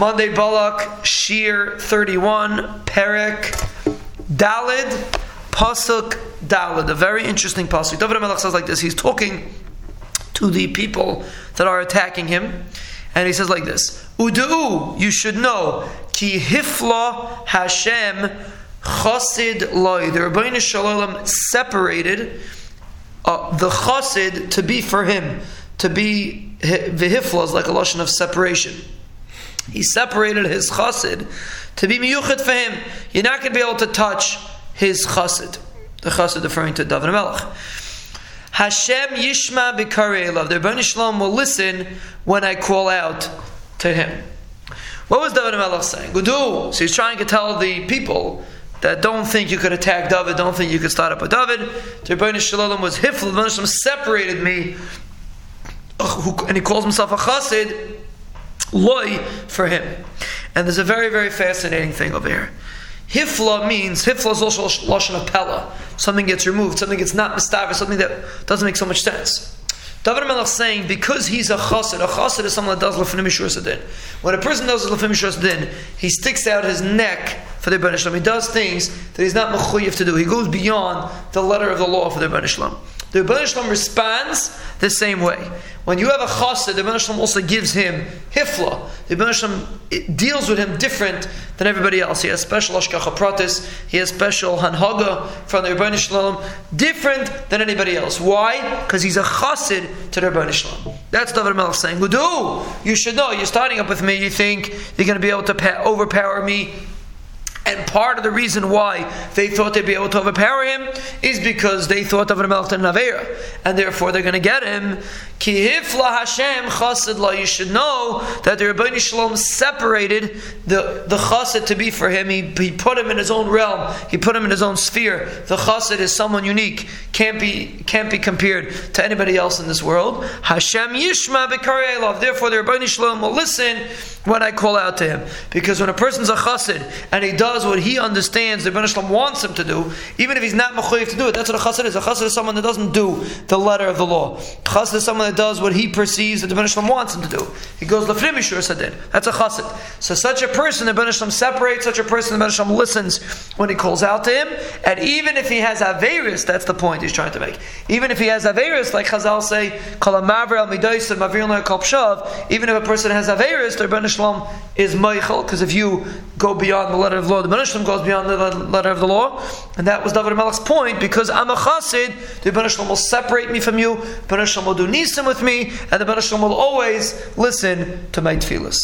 Monday Balak, Shir 31, Perek, Dalid, Pasuk, Dalid. A very interesting pasuk. David Melech says like this. He's talking to the people that are attacking him. And he says like this Udu, you should know, Ki hifla Hashem chasid loy. The Rabbeinu Shalom separated uh, the chasid to be for him, to be vihifla is like a lashon of separation. He separated his chasid to be miyuchid for him. You're not going to be able to touch his chasid. The chasid referring to David Melech. Hashem Yishma B'Karei Elav. The Rebbeinu Shalom will listen when I call out to him. What was David Melech saying? Gudu. So he's trying to tell the people that don't think you could attack David, don't think you could start up with David. The Rebbeinu Shalom was hifl. The Rebbeinu Shalom separated me, and he calls himself a chassid, loy for him. And there's a very, very fascinating thing over here. Hifla means hifla is also lashon of pella. Something gets removed, something gets not mistaver, something that doesn't make so much sense. David Melech saying because he's a chassid, a chassid is someone that does lefnim sadin. When a person does lefnim sadin, he sticks out his neck for the Ben He does things that he's not mechuyev to do. He goes beyond the letter of the law for the Ben the Rebbeinu responds the same way. When you have a chassid, the Rebbeinu also gives him hifla. The Rebbeinu deals with him different than everybody else. He has special hashgacha pratis. He has special hanhaga from the Rebbeinu Shalom, different than anybody else. Why? Because he's a chassid to the Rebbeinu Shalom. That's David Melech saying, Gudu, you should know, you're starting up with me, you think you're going to be able to overpower me and part of the reason why they thought they'd be able to overpower him is because they thought of an Melch and Avera, and therefore they're going to get him. Ki hifla Hashem chassid la. You should know that the Rebbeinu Shalom separated the, the chassid to be for him. He, he put him in his own realm. He put him in his own sphere. The chassid is someone unique, can't be can't be compared to anybody else in this world. Hashem yishma b'karei Therefore, the Rebbeinu Shalom will listen when I call out to him, because when a person's a chassid and he does does what he understands the Rebbeinu wants him to do, even if he's not mechuyev to do it. That's what a chassid is. A chassid is someone that doesn't do the letter of the law. A chassid is someone that does what he perceives that the Rebbeinu wants him to do. He goes lefnim sadin. That's a chassid. So such a person, the Rebbeinu separates. Such a person, the Rebbeinu listens when he calls out to him, and even if he has averus, that's the point he's trying to make. Even if he has averus, like Chazal say, Kala Mavra Midais, Maviran Kopshav, even if a person has averus, the Rebbeinu is meichel, because if you go beyond the letter of the law, the Rebbeinu goes beyond the letter of the law, and that was David Melech's point. Because I'm a chassid, the Rebbeinu will separate me from you. The Rebbeinu will do nisim with me, and the Rebbeinu will always listen to my tefillas.